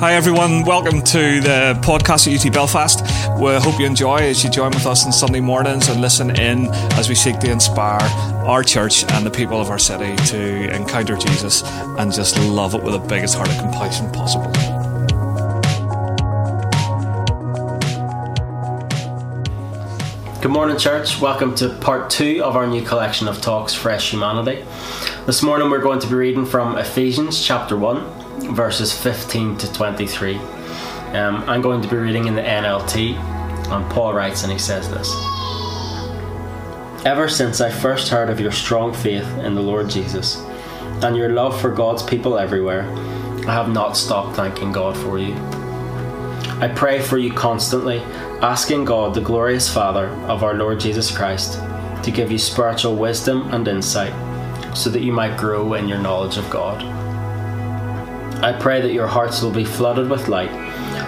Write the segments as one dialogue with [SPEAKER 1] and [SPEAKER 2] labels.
[SPEAKER 1] Hi, everyone. Welcome to the podcast at UT Belfast. We hope you enjoy as you join with us on Sunday mornings and listen in as we seek to inspire our church and the people of our city to encounter Jesus and just love it with the biggest heart of compassion possible.
[SPEAKER 2] Good morning, church. Welcome to part two of our new collection of talks, Fresh Humanity. This morning we're going to be reading from Ephesians chapter 1, verses 15 to 23. Um, I'm going to be reading in the NLT, and Paul writes, and he says this Ever since I first heard of your strong faith in the Lord Jesus and your love for God's people everywhere, I have not stopped thanking God for you. I pray for you constantly, asking God, the glorious Father of our Lord Jesus Christ, to give you spiritual wisdom and insight so that you might grow in your knowledge of God. I pray that your hearts will be flooded with light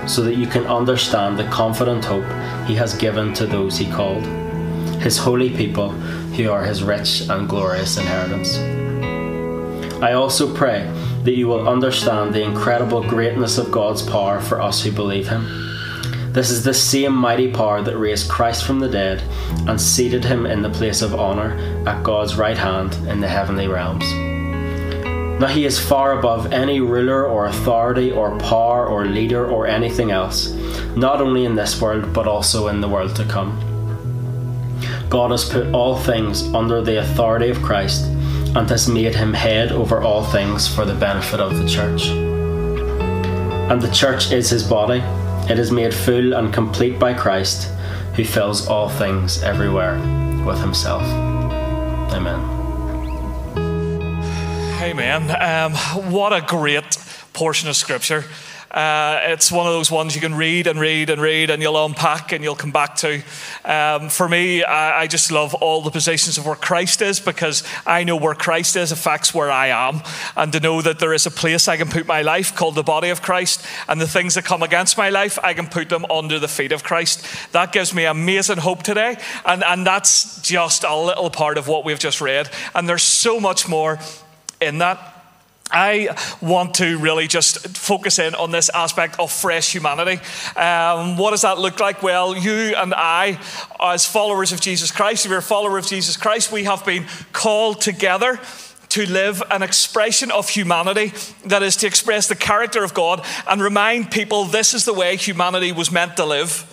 [SPEAKER 2] so that you can understand the confident hope He has given to those He called, His holy people who are His rich and glorious inheritance. I also pray that you will understand the incredible greatness of God's power for us who believe Him. This is the same mighty power that raised Christ from the dead and seated him in the place of honour at God's right hand in the heavenly realms. Now he is far above any ruler or authority or power or leader or anything else, not only in this world but also in the world to come. God has put all things under the authority of Christ and has made him head over all things for the benefit of the church. And the church is his body, it is made full and complete by Christ, who fills all things everywhere with himself. Amen.
[SPEAKER 1] Amen. Um, what a great portion of Scripture. Uh, it's one of those ones you can read and read and read, and you'll unpack and you'll come back to. Um, for me, I, I, just love all the positions of where Christ is because I know where Christ is affects where I am. And to know that there is a place I can put my life called the body of Christ, and the things that come against my life, I can put them under the feet of Christ. That gives me amazing hope today. And, and that's just a little part of what we've just read. And there's so much more in that. I want to really just focus in on this aspect of fresh humanity. Um, what does that look like? Well, you and I, as followers of Jesus Christ, if you're a follower of Jesus Christ, we have been called together to live an expression of humanity that is to express the character of God and remind people this is the way humanity was meant to live.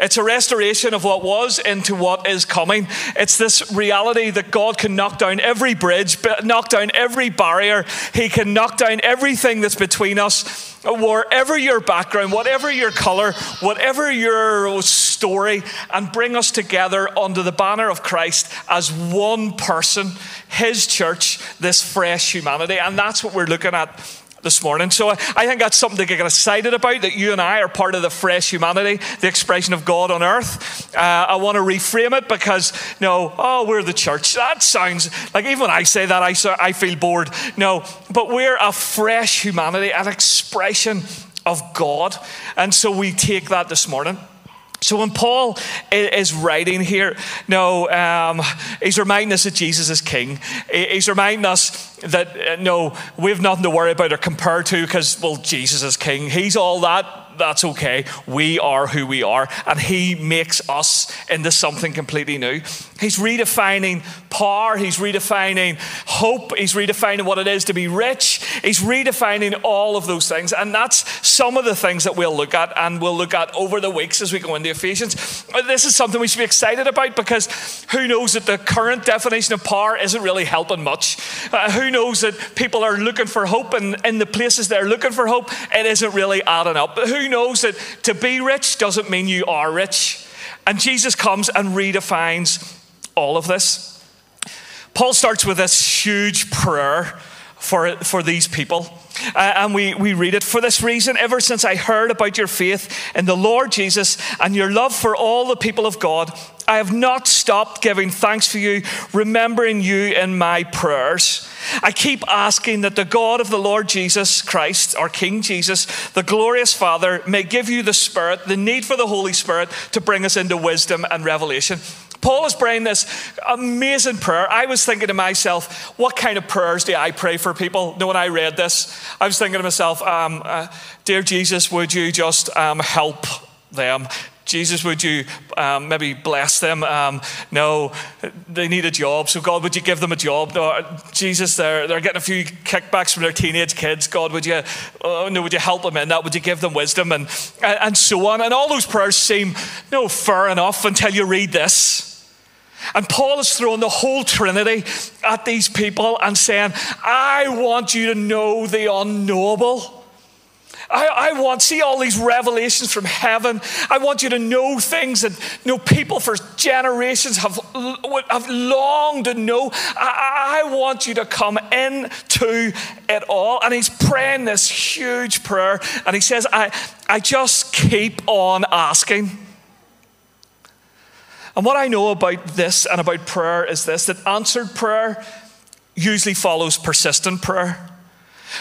[SPEAKER 1] It's a restoration of what was into what is coming. It's this reality that God can knock down every bridge, knock down every barrier. He can knock down everything that's between us. Wherever your background, whatever your color, whatever your story, and bring us together under the banner of Christ as one person, His church, this fresh humanity. And that's what we're looking at this morning. So I think that's something to get excited about that you and I are part of the fresh humanity, the expression of God on earth. Uh, I want to reframe it because, no, oh, we're the church. That sounds like even when I say that, I, I feel bored. No, but we're a fresh humanity, an expression of God. And so we take that this morning. So when Paul is writing here, no, um, he's reminding us that Jesus is King. He's reminding us that uh, no, we have nothing to worry about or compare to because well, Jesus is King. He's all that that's okay. We are who we are, and He makes us into something completely new. He's redefining power, He's redefining hope, He's redefining what it is to be rich, He's redefining all of those things. And that's some of the things that we'll look at, and we'll look at over the weeks as we go into Ephesians. This is something we should be excited about because who knows that the current definition of power isn't really helping much. Uh, who knows that people are looking for hope, and in the places they're looking for hope, it isn't really adding up. But who knows that to be rich doesn't mean you are rich. And Jesus comes and redefines all of this. Paul starts with this huge prayer for, for these people. Uh, and we, we read it for this reason ever since I heard about your faith in the Lord Jesus and your love for all the people of God, I have not stopped giving thanks for you, remembering you in my prayers. I keep asking that the God of the Lord Jesus Christ, our King Jesus, the glorious Father, may give you the Spirit, the need for the Holy Spirit to bring us into wisdom and revelation. Paul is praying this amazing prayer. I was thinking to myself, what kind of prayers do I pray for people? No, when I read this, I was thinking to myself, um, uh, Dear Jesus, would you just um, help them? Jesus, would you um, maybe bless them? Um, no, they need a job. So, God, would you give them a job? No, Jesus, they're, they're getting a few kickbacks from their teenage kids. God, would you, oh, no, would you help them in that? Would you give them wisdom? And, and so on. And all those prayers seem no fair enough until you read this. And Paul is throwing the whole Trinity at these people and saying, I want you to know the unknowable. I, I, want, see all these revelations from heaven. I want you to know things that you know, people for generations have, have longed to know. I, I want you to come into it all. And he's praying this huge prayer. And he says, I, I just keep on asking. And what I know about this and about prayer is this that answered prayer usually follows persistent prayer.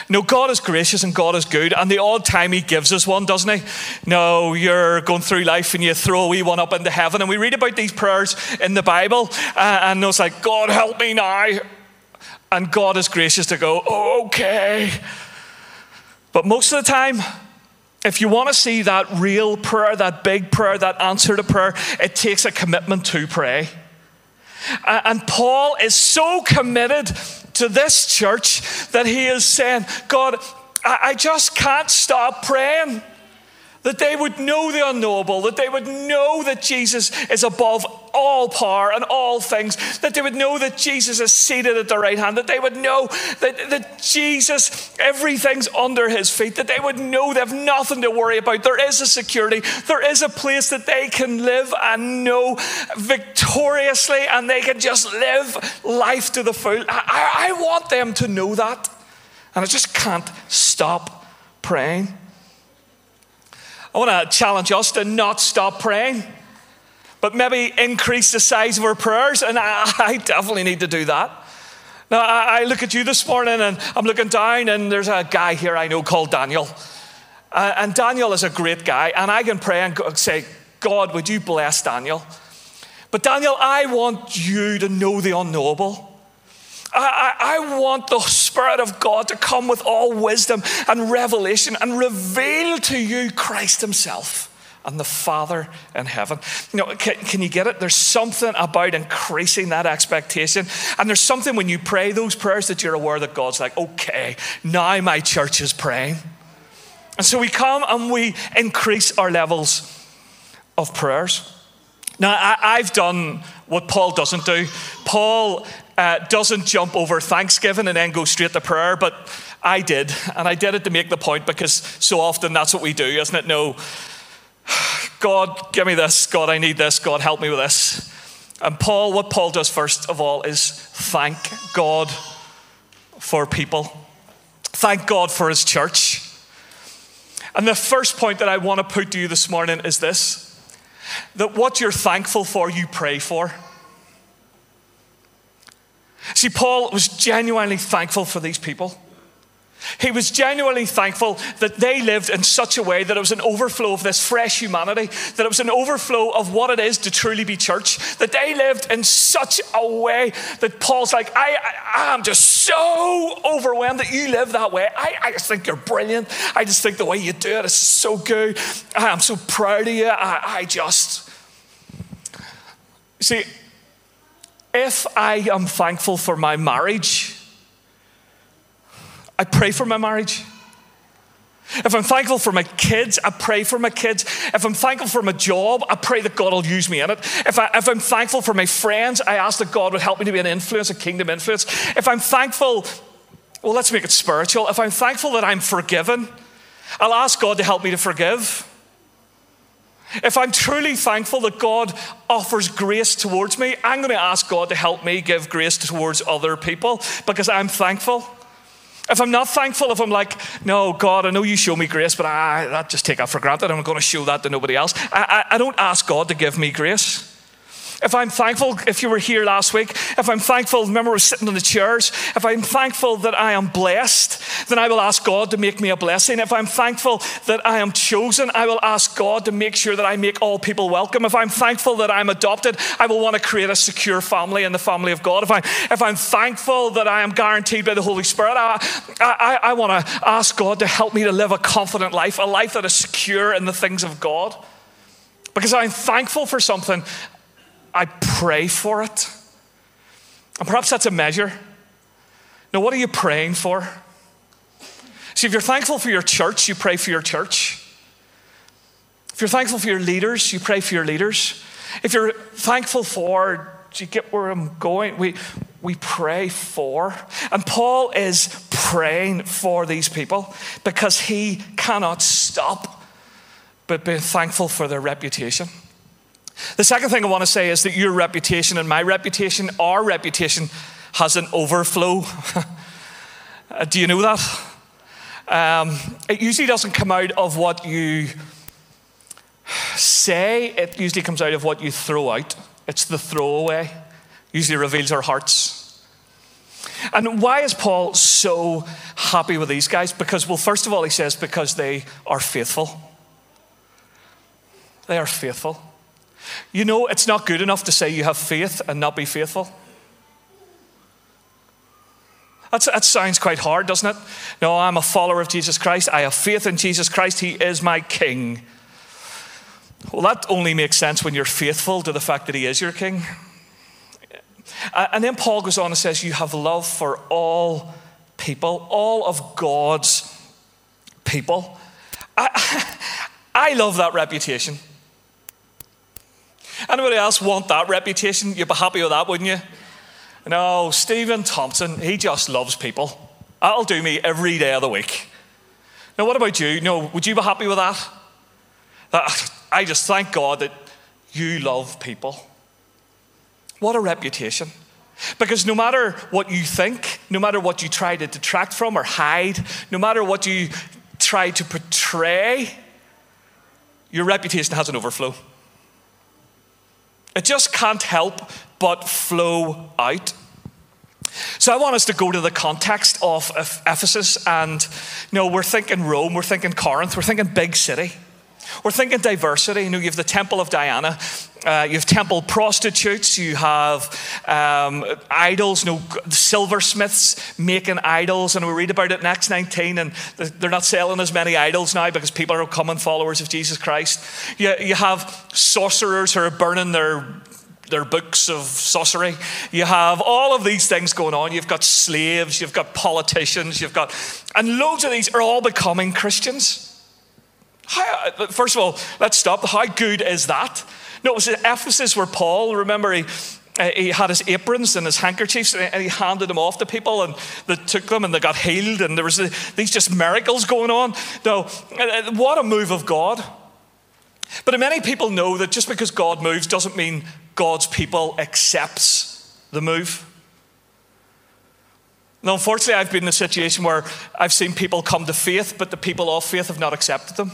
[SPEAKER 1] No, God is gracious and God is good, and the odd time He gives us one, doesn't He? No, you're going through life and you throw a wee one up into heaven, and we read about these prayers in the Bible, uh, and it's like, God, help me now. And God is gracious to go, oh, okay. But most of the time, if you want to see that real prayer, that big prayer, that answer to prayer, it takes a commitment to pray. And Paul is so committed to this church that he is saying, God, I just can't stop praying. That they would know the unknowable, that they would know that Jesus is above all power and all things, that they would know that Jesus is seated at the right hand, that they would know that, that Jesus, everything's under his feet, that they would know they have nothing to worry about. There is a security, there is a place that they can live and know victoriously, and they can just live life to the full. I, I want them to know that, and I just can't stop praying. I want to challenge us to not stop praying, but maybe increase the size of our prayers. And I, I definitely need to do that. Now, I, I, look at you this morning and I'm looking down, and there's a guy here I know called Daniel. Uh, and Daniel is a great guy, and I can pray and say, God, would you bless Daniel? But Daniel, I want you to know the unknowable. I, I, want the Spirit of God to come with all wisdom and revelation and reveal to you Christ Himself and the Father in heaven. You know, can, can, you get it? There's something about increasing that expectation. And there's something when you pray those prayers that you're aware that God's like, okay, now my church is praying. And so we come and we increase our levels of prayers. Now, I, have done what Paul doesn't do. Paul uh, doesn't jump over Thanksgiving and then go straight to prayer, but I did. And I did it to make the point because so often that's what we do, isn't it? No, God, give me this. God, I need this. God, help me with this. And Paul, what Paul does first of all is thank God for people, thank God for his church. And the first point that I want to put to you this morning is this that what you're thankful for, you pray for. See, Paul was genuinely thankful for these people. He was genuinely thankful that they lived in such a way that it was an overflow of this fresh humanity, that it was an overflow of what it is to truly be church, that they lived in such a way that Paul's like, I, I, am just so overwhelmed that you live that way. I, I just think you're brilliant. I just think the way you do it is so good. I am so proud of you. I, I just. See, if I am thankful for my marriage, I pray for my marriage. If I'm thankful for my kids, I pray for my kids. If I'm thankful for my job, I pray that God will use me in it. If, I, I'm thankful for my friends, I ask that God would help me to be an influence, a kingdom influence. If I'm thankful, well, let's make it spiritual. If I'm thankful that I'm forgiven, I'll ask God to help me to forgive. If I'm truly thankful that God offers grace towards me, I'm going to ask God to help me give grace towards other people because I'm thankful. If I'm not thankful, if I'm like, no, God, I know you show me grace, but I, I just take that for granted. I'm going to show that to nobody else. I, I, I don't ask God to give me grace. If I'm thankful, if you were here last week, if I'm thankful, remember we're sitting in the chairs, if I'm thankful that I am blessed, then I will ask God to make me a blessing. If I'm thankful that I am chosen, I will ask God to make sure that I make all people welcome. If I'm thankful that I'm adopted, I will want to create a secure family in the family of God. If, I, if I'm thankful that I am guaranteed by the Holy Spirit, I, I, I want to ask God to help me to live a confident life, a life that is secure in the things of God. Because I'm thankful for something, I pray for it. And perhaps that's a measure. Now, what are you praying for? See, if you're thankful for your church, you pray for your church. If you're thankful for your leaders, you pray for your leaders. If you're thankful for, do you get where I'm going? We, we pray for. And Paul is praying for these people because he cannot stop but being thankful for their reputation. The second thing I want to say is that your reputation and my reputation, our reputation, has an overflow. Do you know that? Um, it usually doesn't come out of what you say, it usually comes out of what you throw out. It's the throwaway, usually reveals our hearts. And why is Paul so happy with these guys? Because, well, first of all, he says, because they are faithful. They are faithful. You know, it's not good enough to say you have faith and not be faithful. That's, that sounds quite hard, doesn't it? No, I'm a follower of Jesus Christ. I have faith in Jesus Christ. He is my king. Well, that only makes sense when you're faithful to the fact that He is your king. Uh, and then Paul goes on and says, You have love for all people, all of God's people. I, I love that reputation. Anybody else want that reputation? You'd be happy with that, wouldn't you? No, Stephen Thompson, he just loves people. That'll do me every day of the week. Now, what about you? No, would you be happy with that? that I just thank God that you love people. What a reputation. Because no matter what you think, no matter what you try to detract from or hide, no matter what you try to portray, your reputation has an overflow. It just can't help but flow out. So I want us to go to the context of Ephesus, and you know, we're thinking Rome, we're thinking Corinth, we're thinking big city. We're thinking diversity. You know, you have the Temple of Diana, uh, you have temple prostitutes, you have um, idols, you know, silversmiths making idols, and we read about it in Acts 19, and they're not selling as many idols now because people are becoming followers of Jesus Christ. You, you have sorcerers who are burning their their books of sorcery. You have all of these things going on. You've got slaves, you've got politicians, you've got, and loads of these are all becoming Christians. How, first of all, let's stop. How good is that? No, it was at Ephesus where Paul, remember, he, uh, he had his aprons and his handkerchiefs and he handed them off to people and they took them and they got healed and there was these just miracles going on. No, uh, uh, what a move of God. But many people know that just because God moves doesn't mean God's people accepts the move. Now, unfortunately, I've been in a situation where I've seen people come to faith, but the people of faith have not accepted them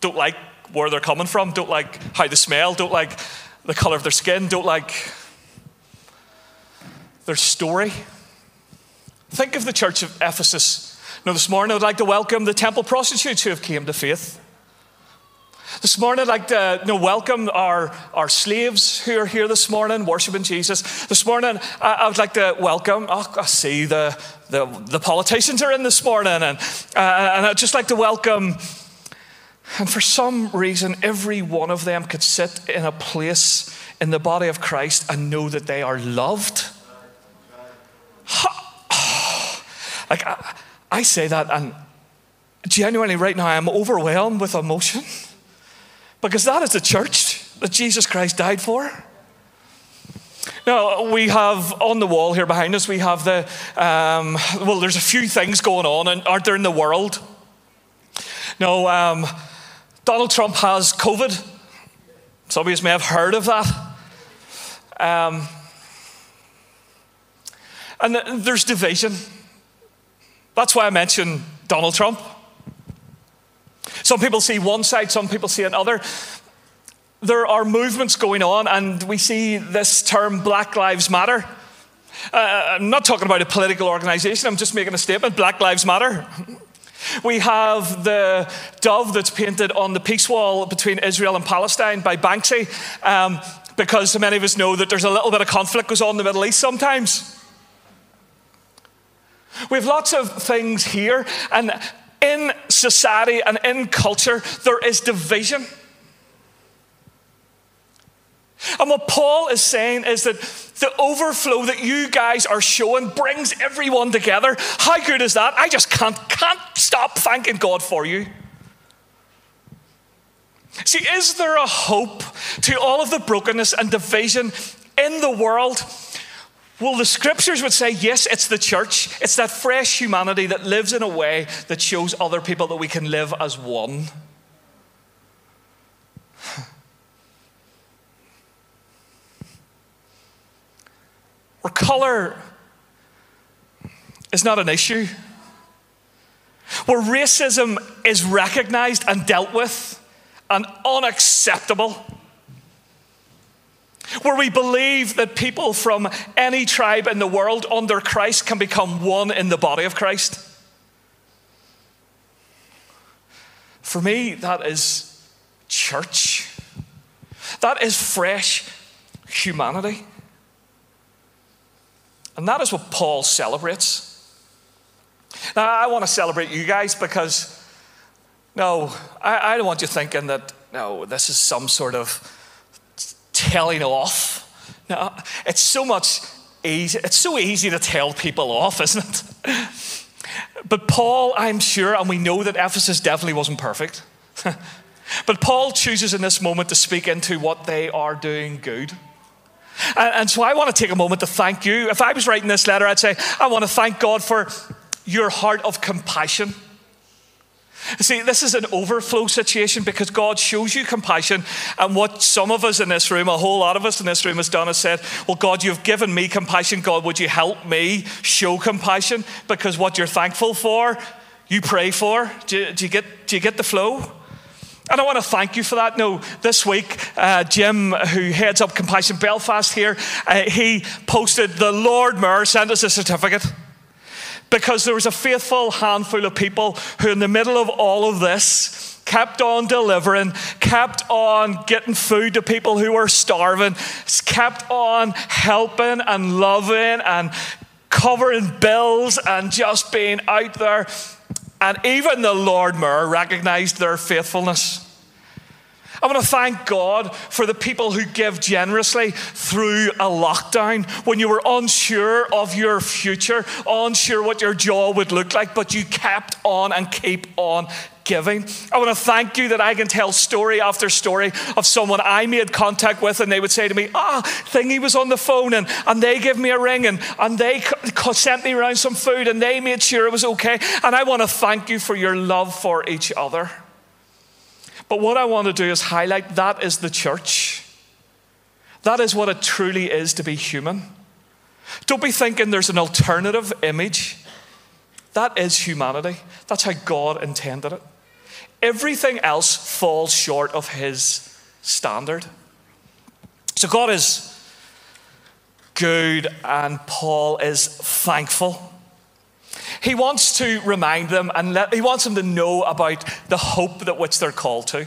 [SPEAKER 1] don't like where they're coming from, don't like how they smell, don't like the color of their skin, don't like their story. Think of the church of Ephesus. Now, this morning I'd like to welcome the temple prostitutes who have came to faith. This morning, I'd like to you know, welcome our, our slaves who are here this morning worshiping Jesus. This morning, I, I would like to welcome, oh, I see the, the, the politicians are in this morning, and, uh, and I'd just like to welcome and for some reason, every one of them could sit in a place in the body of Christ and know that they are loved. Like, I, I say that, and genuinely, right now, I'm overwhelmed with emotion because that is the church that Jesus Christ died for. Now, we have on the wall here behind us, we have the, um, well, there's a few things going on, and aren't there, in the world? No, um, Donald Trump has COVID. Some of you may have heard of that. Um, and there's division. That's why I mention Donald Trump. Some people see one side, some people see another. there are movements going on, and we see this term Black Lives Matter. Uh, I'm not talking about a political organization, I'm just making a statement Black Lives Matter. We have the dove that's painted on the peace wall between Israel and Palestine by Banksy, um, because many of us know that there's a little bit of conflict goes on in the Middle East sometimes. We have lots of things here, and in society and in culture, there is division. And what Paul is saying is that the overflow that you guys are showing brings everyone together. How good is that? I just can't, can't stop thanking God for you. See, is there a hope to all of the brokenness and division in the world? Well, the scriptures would say, yes, it's the church. It's that fresh humanity that lives in a way that shows other people that we can live as one. Where colour is not an issue, where racism is recognised and dealt with and unacceptable, where we believe that people from any tribe in the world under Christ can become one in the body of Christ. For me, that is church. That is fresh humanity. And that is what Paul celebrates. Now, I want to celebrate you guys because, no, I, I don't want you thinking that, no, this is some sort of telling off. No, it's so much easy. It's so easy to tell people off, isn't it? But Paul, I'm sure, and we know that Ephesus definitely wasn't perfect. but Paul chooses in this moment to speak into what they are doing good. And, so I want to take a moment to thank you. If I was writing this letter, I'd say, I want to thank God for your heart of compassion. See, this is an overflow situation because God shows you compassion. And what some of us in this room, a whole lot of us in this room, has done is said, Well, God, you've given me compassion. God, would you help me show compassion? Because what you're thankful for, you pray for. Do do you get, do you get the flow? And I want to thank you for that. No, this week, uh, Jim, who heads up Compassion Belfast here, uh, he posted the Lord Mayor sent us a certificate because there was a faithful handful of people who, in the middle of all of this, kept on delivering, kept on getting food to people who were starving, kept on helping and loving and covering bills and just being out there and even the Lord Mayor recognized their faithfulness. I want to thank God for the people who give generously through a lockdown when you were unsure of your future, unsure what your job would look like, but you kept on and keep on giving. I want to thank you that I can tell story after story of someone I made contact with, and they would say to me, Ah, Thingy was on the phone, and, and they gave me a ring, and, and they sent me around some food, and they made sure it was okay. And I want to thank you for your love for each other. But what I want to do is highlight that is the church. That is what it truly is to be human. Don't be thinking there's an alternative image. That is humanity. That's how God intended it. Everything else falls short of his standard. So God is good and Paul is thankful. He wants to remind them and let, he wants them to know about the hope that which they're called to.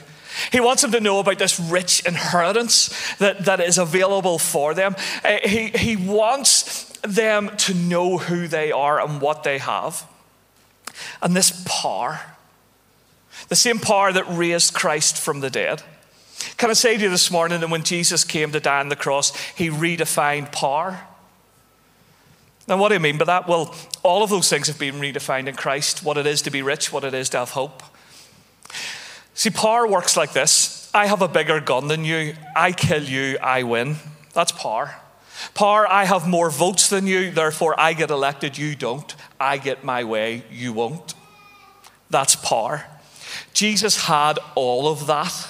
[SPEAKER 1] He wants them to know about this rich inheritance that, that is available for them. Uh, he, he wants them to know who they are and what they have. And this power the same power that raised Christ from the dead. Can I say to you this morning that when Jesus came to die on the cross, he redefined power? Now, what do I mean by that? Well, all of those things have been redefined in Christ what it is to be rich, what it is to have hope. See, power works like this I have a bigger gun than you, I kill you, I win. That's power. Power, I have more votes than you, therefore I get elected, you don't. I get my way, you won't. That's power. Jesus had all of that.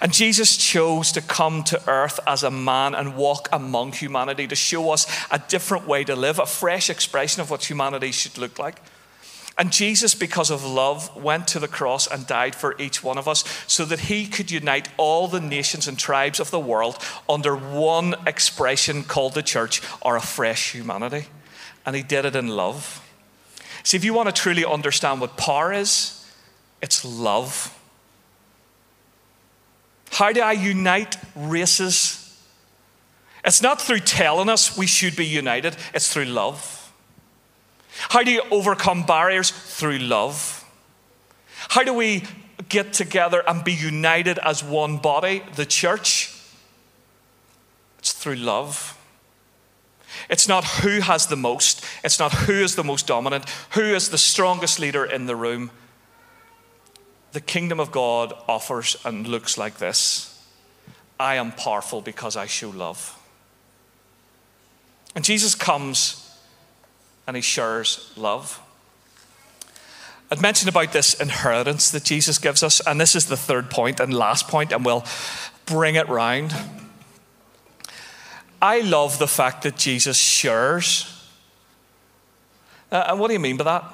[SPEAKER 1] And Jesus chose to come to earth as a man and walk among humanity to show us a different way to live, a fresh expression of what humanity should look like. And Jesus, because of love, went to the cross and died for each one of us so that he could unite all the nations and tribes of the world under one expression called the church or a fresh humanity. And he did it in love. See, if you want to truly understand what power is, it's love. How do I unite races? It's not through telling us we should be united, it's through love. How do you overcome barriers? Through love. How do we get together and be united as one body, the church? It's through love. It's not who has the most, it's not who is the most dominant, who is the strongest leader in the room. The kingdom of God offers and looks like this I am powerful because I show love. And Jesus comes and he shares love. I'd mentioned about this inheritance that Jesus gives us, and this is the third point and last point, and we'll bring it round. I love the fact that Jesus shares. Uh, and what do you mean by that?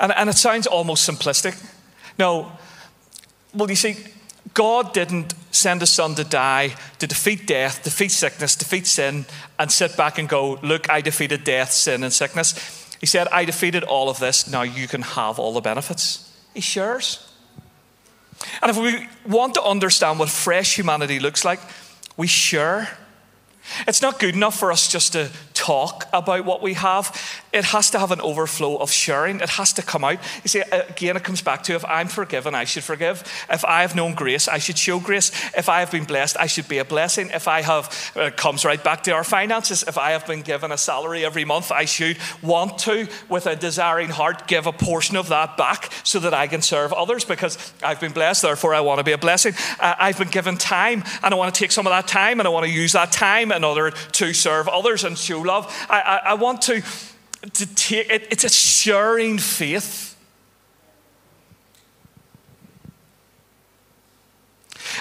[SPEAKER 1] And, and it sounds almost simplistic. No, well, you see, God didn't send his son to die to defeat death, defeat sickness, defeat sin, and sit back and go, Look, I defeated death, sin, and sickness. He said, I defeated all of this. Now you can have all the benefits. He shares. And if we want to understand what fresh humanity looks like, we share. It's not good enough for us just to talk about what we have. It has to have an overflow of sharing. It has to come out. You see, again, it comes back to if I'm forgiven, I should forgive. If I have known grace, I should show grace. If I have been blessed, I should be a blessing. If I have, uh, it comes right back to our finances. If I have been given a salary every month, I should want to, with a desiring heart, give a portion of that back so that I can serve others because I've been blessed, therefore I want to be a blessing. Uh, I've been given time and I want to take some of that time and I want to use that time in order to serve others and show love. I, I, I want to, to take it, it's a sharing faith.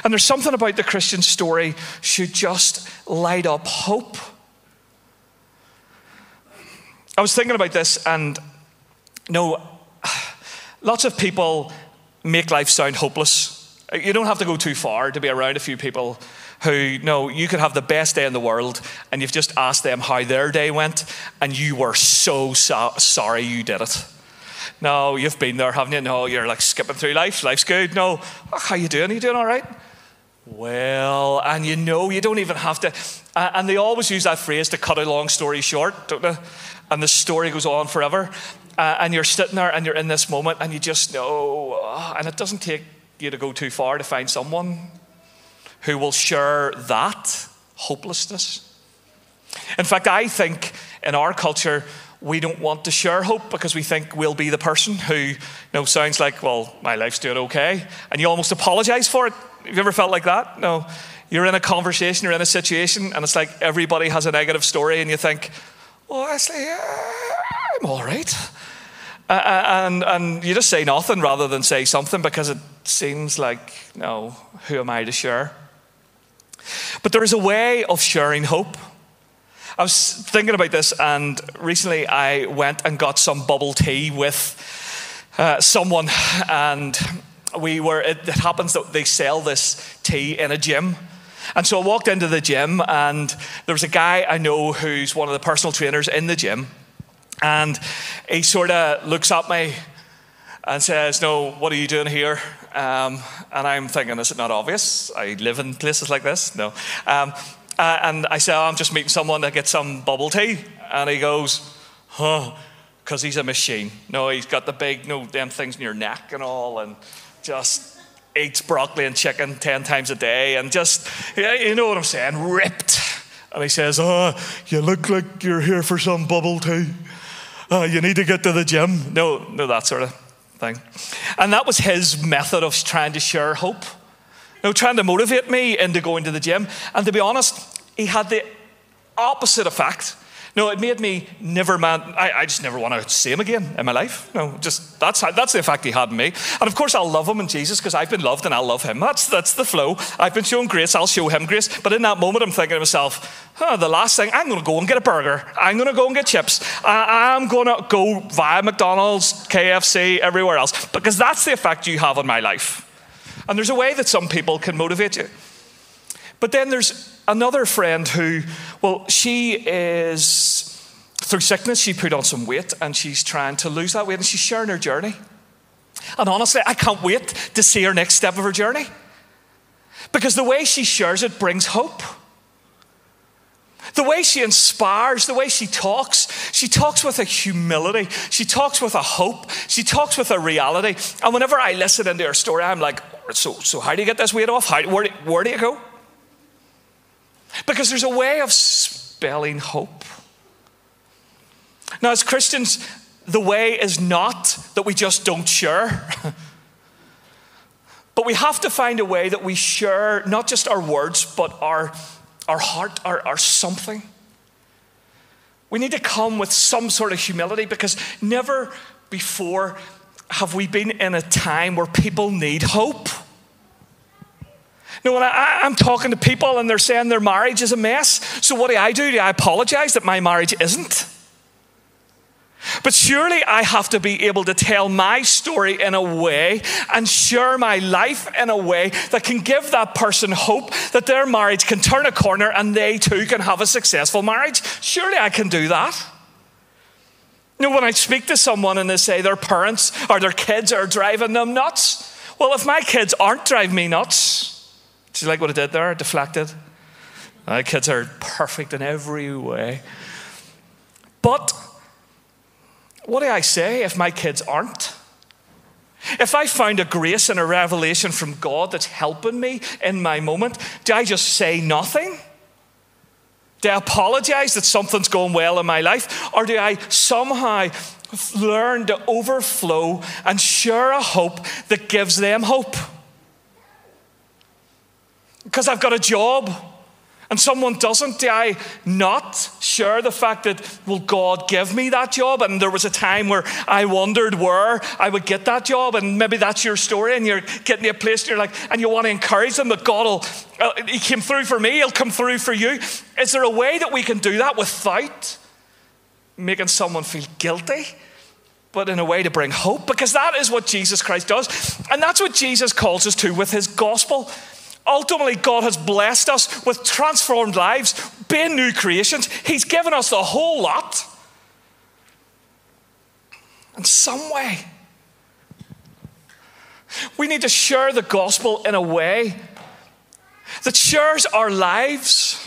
[SPEAKER 1] And there's something about the Christian story should just light up hope. I was thinking about this, and you know, lots of people make life sound hopeless. You don't have to go too far to be around a few people who know you could have the best day in the world and you've just asked them how their day went and you were so, so sorry you did it. No, you've been there, haven't you? No, you're like skipping through life. Life's good. No, oh, how you doing? Are you doing all right? Well, and you know, you don't even have to. And they always use that phrase to cut a long story short, don't they? And the story goes on forever. Uh, and you're sitting there and you're in this moment and you just know, oh, and it doesn't take you to go too far to find someone who will share that hopelessness. In fact, I think in our culture, we don't want to share hope because we think we'll be the person who you know, sounds like, well, my life's doing okay. And you almost apologize for it. Have you ever felt like that? No. You're in a conversation, you're in a situation, and it's like everybody has a negative story, and you think, well, actually, uh, I'm all right. Uh, and, and you just say nothing rather than say something because it seems like, no, who am I to share? But there is a way of sharing hope. I was thinking about this, and recently I went and got some bubble tea with uh, someone, and we were. It, it happens that they sell this tea in a gym. And so I walked into the gym, and there was a guy I know who's one of the personal trainers in the gym. And he sort of looks at me and says, No, what are you doing here? Um, and I'm thinking, Is it not obvious? I live in places like this. No. Um, uh, and I say, oh, I'm just meeting someone to get some bubble tea. And he goes, Huh, because he's a machine. No, he's got the big, no, damn things in your neck and all, and just eats broccoli and chicken 10 times a day, and just, yeah, you know what I'm saying, ripped. And he says, Oh, you look like you're here for some bubble tea. Uh, you need to get to the gym. No, no, that sort of thing. And that was his method of trying to share hope. You know, trying to motivate me into going to the gym. And to be honest, he had the opposite effect. No, it made me never man. I, I just never want to see him again in my life. No, just that's how, that's the effect he had on me. And of course, I'll love him in Jesus because I've been loved and I'll love him. That's that's the flow. I've been shown grace. I'll show him grace. But in that moment, I'm thinking to myself, huh, the last thing I'm going to go and get a burger. I'm going to go and get chips. I, I'm going to go via McDonald's, KFC, everywhere else because that's the effect you have on my life. And there's a way that some people can motivate you. But then there's another friend who, well, she is, through sickness, she put on some weight and she's trying to lose that weight and she's sharing her journey. And honestly, I can't wait to see her next step of her journey. Because the way she shares it brings hope. The way she inspires, the way she talks, she talks with a humility. She talks with a hope. She talks with a reality. And whenever I listen into her story, I'm like, so, so how do you get this weight off? How, where, where do you go? Because there's a way of spelling hope. Now, as Christians, the way is not that we just don't share. but we have to find a way that we share not just our words, but our, our heart, our, our something. We need to come with some sort of humility because never before have we been in a time where people need hope. Now, when I, am talking to people and they're saying their marriage is a mess, so what do I do? Do I apologize that my marriage isn't? But surely I have to be able to tell my story in a way and share my life in a way that can give that person hope that their marriage can turn a corner and they too can have a successful marriage. Surely I can do that. You know, when I speak to someone and they say their parents or their kids are driving them nuts, well, if my kids aren't driving me nuts, do you like what I did there? Deflected. My kids are perfect in every way. But what do I say if my kids aren't? If I find a grace and a revelation from God that's helping me in my moment, do I just say nothing? Do I apologize that something's going well in my life? Or do I somehow learn to overflow and share a hope that gives them hope? Because I've got a job and someone doesn't, do I not share the fact that, will God give me that job? And there was a time where I wondered where I would get that job, and maybe that's your story, and you're getting to a place, and you're like, and you want to encourage them that God will, uh, He came through for me, He'll come through for you. Is there a way that we can do that without making someone feel guilty? But in a way to bring hope, because that is what Jesus Christ does. And that's what Jesus calls us to with his gospel. Ultimately, God has blessed us with transformed lives, being new creations. He's given us the whole lot. In some way, we need to share the gospel in a way that shares our lives.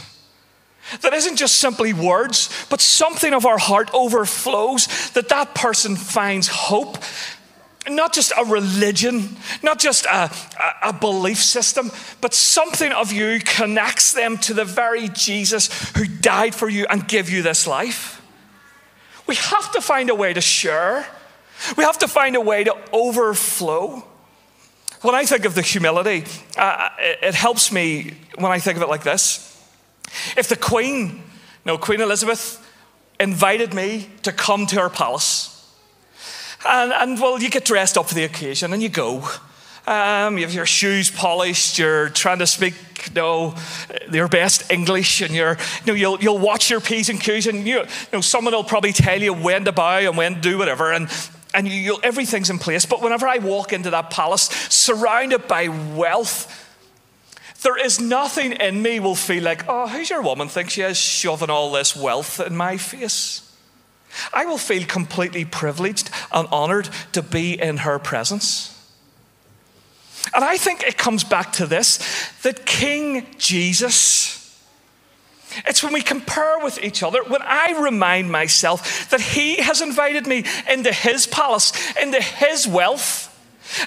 [SPEAKER 1] That isn't just simply words, but something of our heart overflows, that that person finds hope not just a religion, not just a, a, a, belief system, but something of you connects them to the very Jesus who died for you and gave you this life. We have to find a way to share, we have to find a way to overflow. When I think of the humility, uh, it, it helps me when I think of it like this. If the Queen, no, Queen Elizabeth, invited me to come to her palace, and, and well, you get dressed up for the occasion and you go. Um, you have your shoes polished, you're trying to speak you know, your best English, and you're, you know, you'll, you'll watch your P's and Q's, and you, you know, someone will probably tell you when to bow and when to do whatever, and, and you, everything's in place. But whenever I walk into that palace, surrounded by wealth, there is nothing in me will feel like, oh, who's your woman think she is shoving all this wealth in my face? I will feel completely privileged and honored to be in her presence. And I think it comes back to this that King Jesus, it's when we compare with each other, when I remind myself that he has invited me into his palace, into his wealth.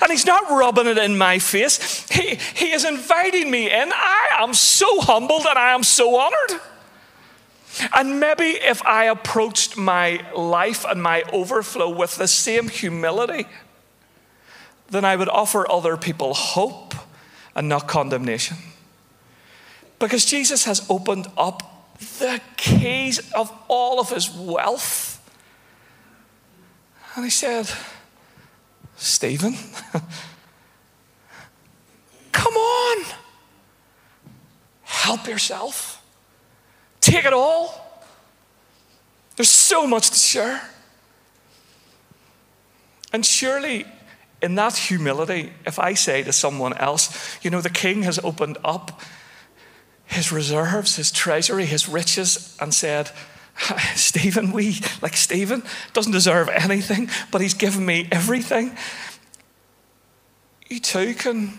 [SPEAKER 1] And he's not rubbing it in my face. He, he is inviting me in. I am so humbled and I am so honored. And maybe if I approached my life and my overflow with the same humility, then I would offer other people hope and not condemnation. Because Jesus has opened up the keys of all of his wealth. And he said, Stephen, come on, help yourself, take it all. There's so much to share. And surely, in that humility, if I say to someone else, you know, the king has opened up his reserves, his treasury, his riches, and said, Stephen, we, like Stephen, doesn't deserve anything, but he's given me everything. You too can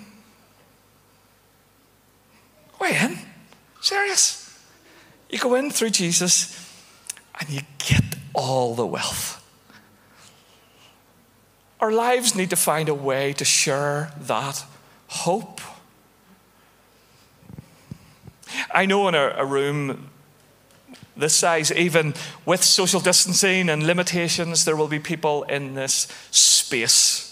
[SPEAKER 1] weigh in. Serious. You go in through Jesus and you get all the wealth. Our lives need to find a way to share that hope. I know in a, a room this size, even with social distancing and limitations, there will be people in this space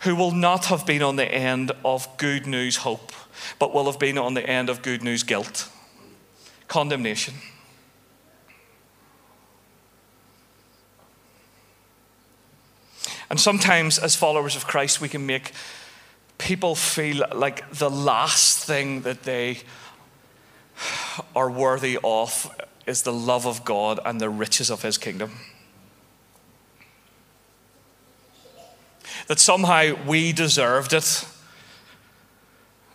[SPEAKER 1] who will not have been on the end of good news hope, but will have been on the end of good news guilt, condemnation. And sometimes, as followers of Christ, we can make people feel like the last thing that they are worthy of is the love of God and the riches of His kingdom. That somehow we deserved it,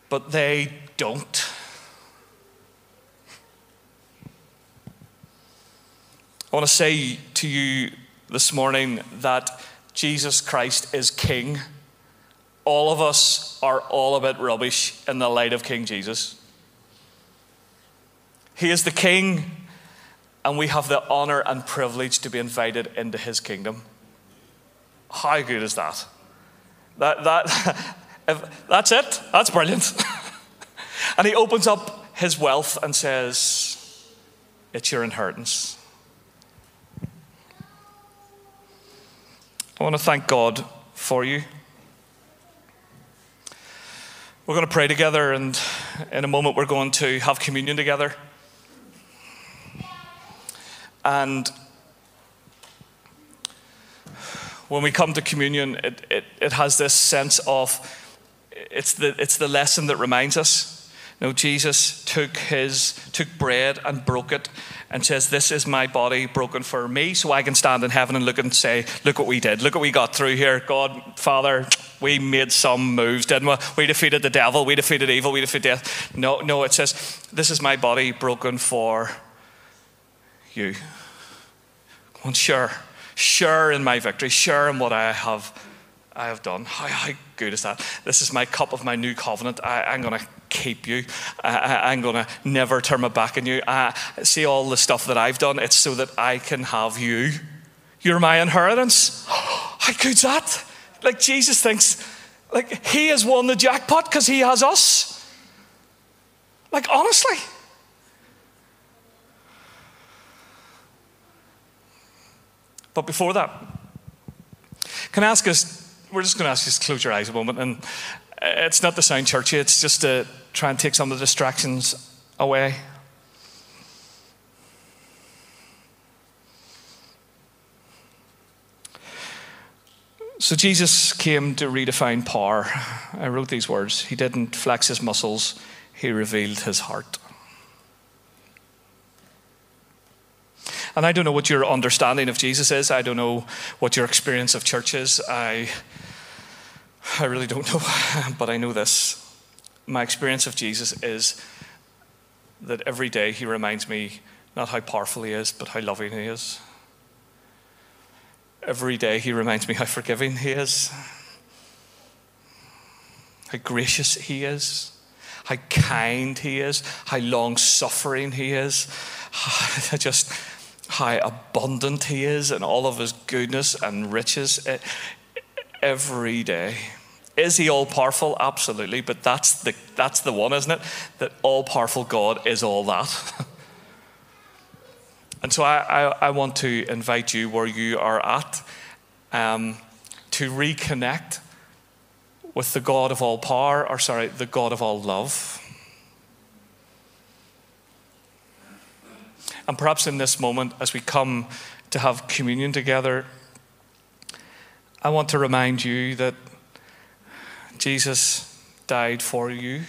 [SPEAKER 1] but they don't. I want to say to you this morning that Jesus Christ is King. All of us are all a bit rubbish in the light of King Jesus. He is the King, and we have the honor and privilege to be invited into His kingdom. How good is that? That, that if, that's it. That's brilliant. and He opens up His wealth and says, It's your inheritance. I want to thank God for you. We're going to pray together, and in a moment, we're going to have communion together. And when we come to communion, it, it, it has this sense of it's the, it's the lesson that reminds us. You know, Jesus took his took bread and broke it and says, This is my body broken for me, so I can stand in heaven and look and say, Look what we did, look what we got through here. God, Father, we made some moves, didn't we? We defeated the devil, we defeated evil, we defeated death. No, no, it says, This is my body broken for you. Come on, share. Share in my victory. Share in what I have, I have done. How, how good is that? This is my cup of my new covenant. I, am going to keep you. I, am going to never turn my back on you. I, see all the stuff that I've done. It's so that I can have you. You're my inheritance. How good's that? Like Jesus thinks, like he has won the jackpot because he has us. Like honestly. But before that, can I ask us, we're just going to ask you to close your eyes a moment. And uh, it's not to sound churchy, it's just to try and take some of the distractions away. So Jesus came to redefine power. I wrote these words. He didn't flex his muscles, he revealed his heart. And I don't know what your understanding of Jesus is. I don't know what your experience of church is. I, I really don't know. But I know this. My experience of Jesus is that every day he reminds me not how powerful he is, but how loving he is. Every day he reminds me how forgiving he is, how gracious he is, how kind he is, how long suffering he is. I just how abundant He is and all of His goodness and riches every day. Is He all powerful? Absolutely, but that's the, that's the one, isn't it? That all powerful God is all that. and so I, I, I, want to invite you where you are at um, to reconnect with the God of all power, or sorry, the God of all love. And perhaps in this moment, as we come to have communion together, I want to remind you that Jesus died for you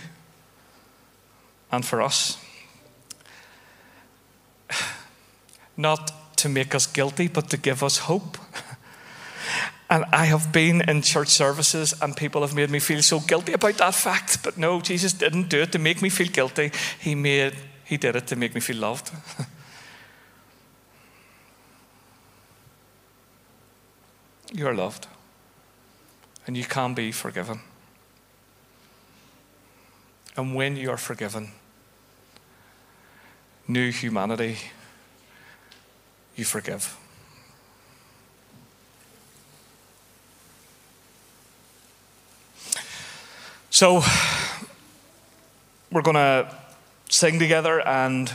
[SPEAKER 1] and for us. Not to make us guilty, but to give us hope. And I have been in church services, and people have made me feel so guilty about that fact. But no, Jesus didn't do it to make me feel guilty. He made He did it to make me feel loved. you are loved, and you can be forgiven. And when you are forgiven, new humanity, you forgive. So, we're going to sing together, and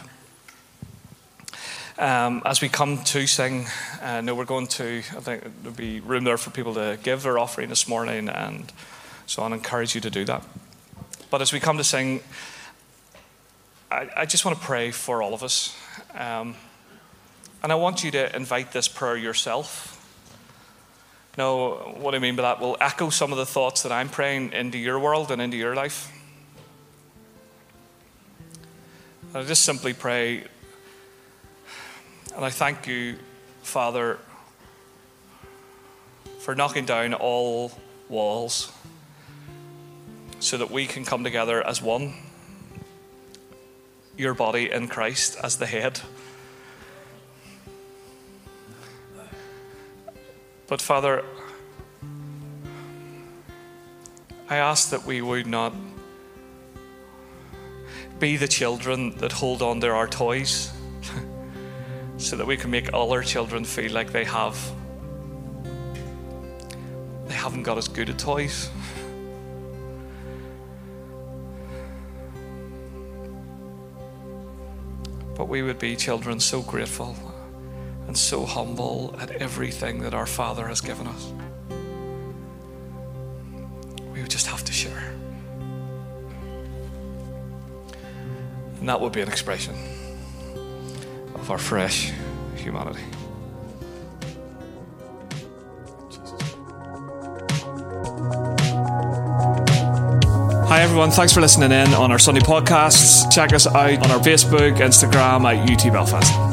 [SPEAKER 1] um, as we come to sing, uh, no, we're going to, I think there'll be room there for people to give their offering this morning, and so I encourage you to do that. But as we come to sing, I, I just want to pray for all of us. Um, and I want you to invite this prayer yourself. Now, what I mean by that will echo some of the thoughts that I'm praying into your world and into your life. I just simply pray, and I thank you, Father, for knocking down all walls so that we can come together as one, your body in Christ as the head. But Father, I ask that we would not be the children that hold on to our toys so that we can make all our children feel like they have they haven't got as good at toys. But we would be children so grateful and so humble at everything that our Father has given us. We would just have to share. And that would be an expression of our fresh humanity. Hi, everyone. Thanks for listening in on our Sunday podcasts. Check us out on our Facebook, Instagram at UT Belfast.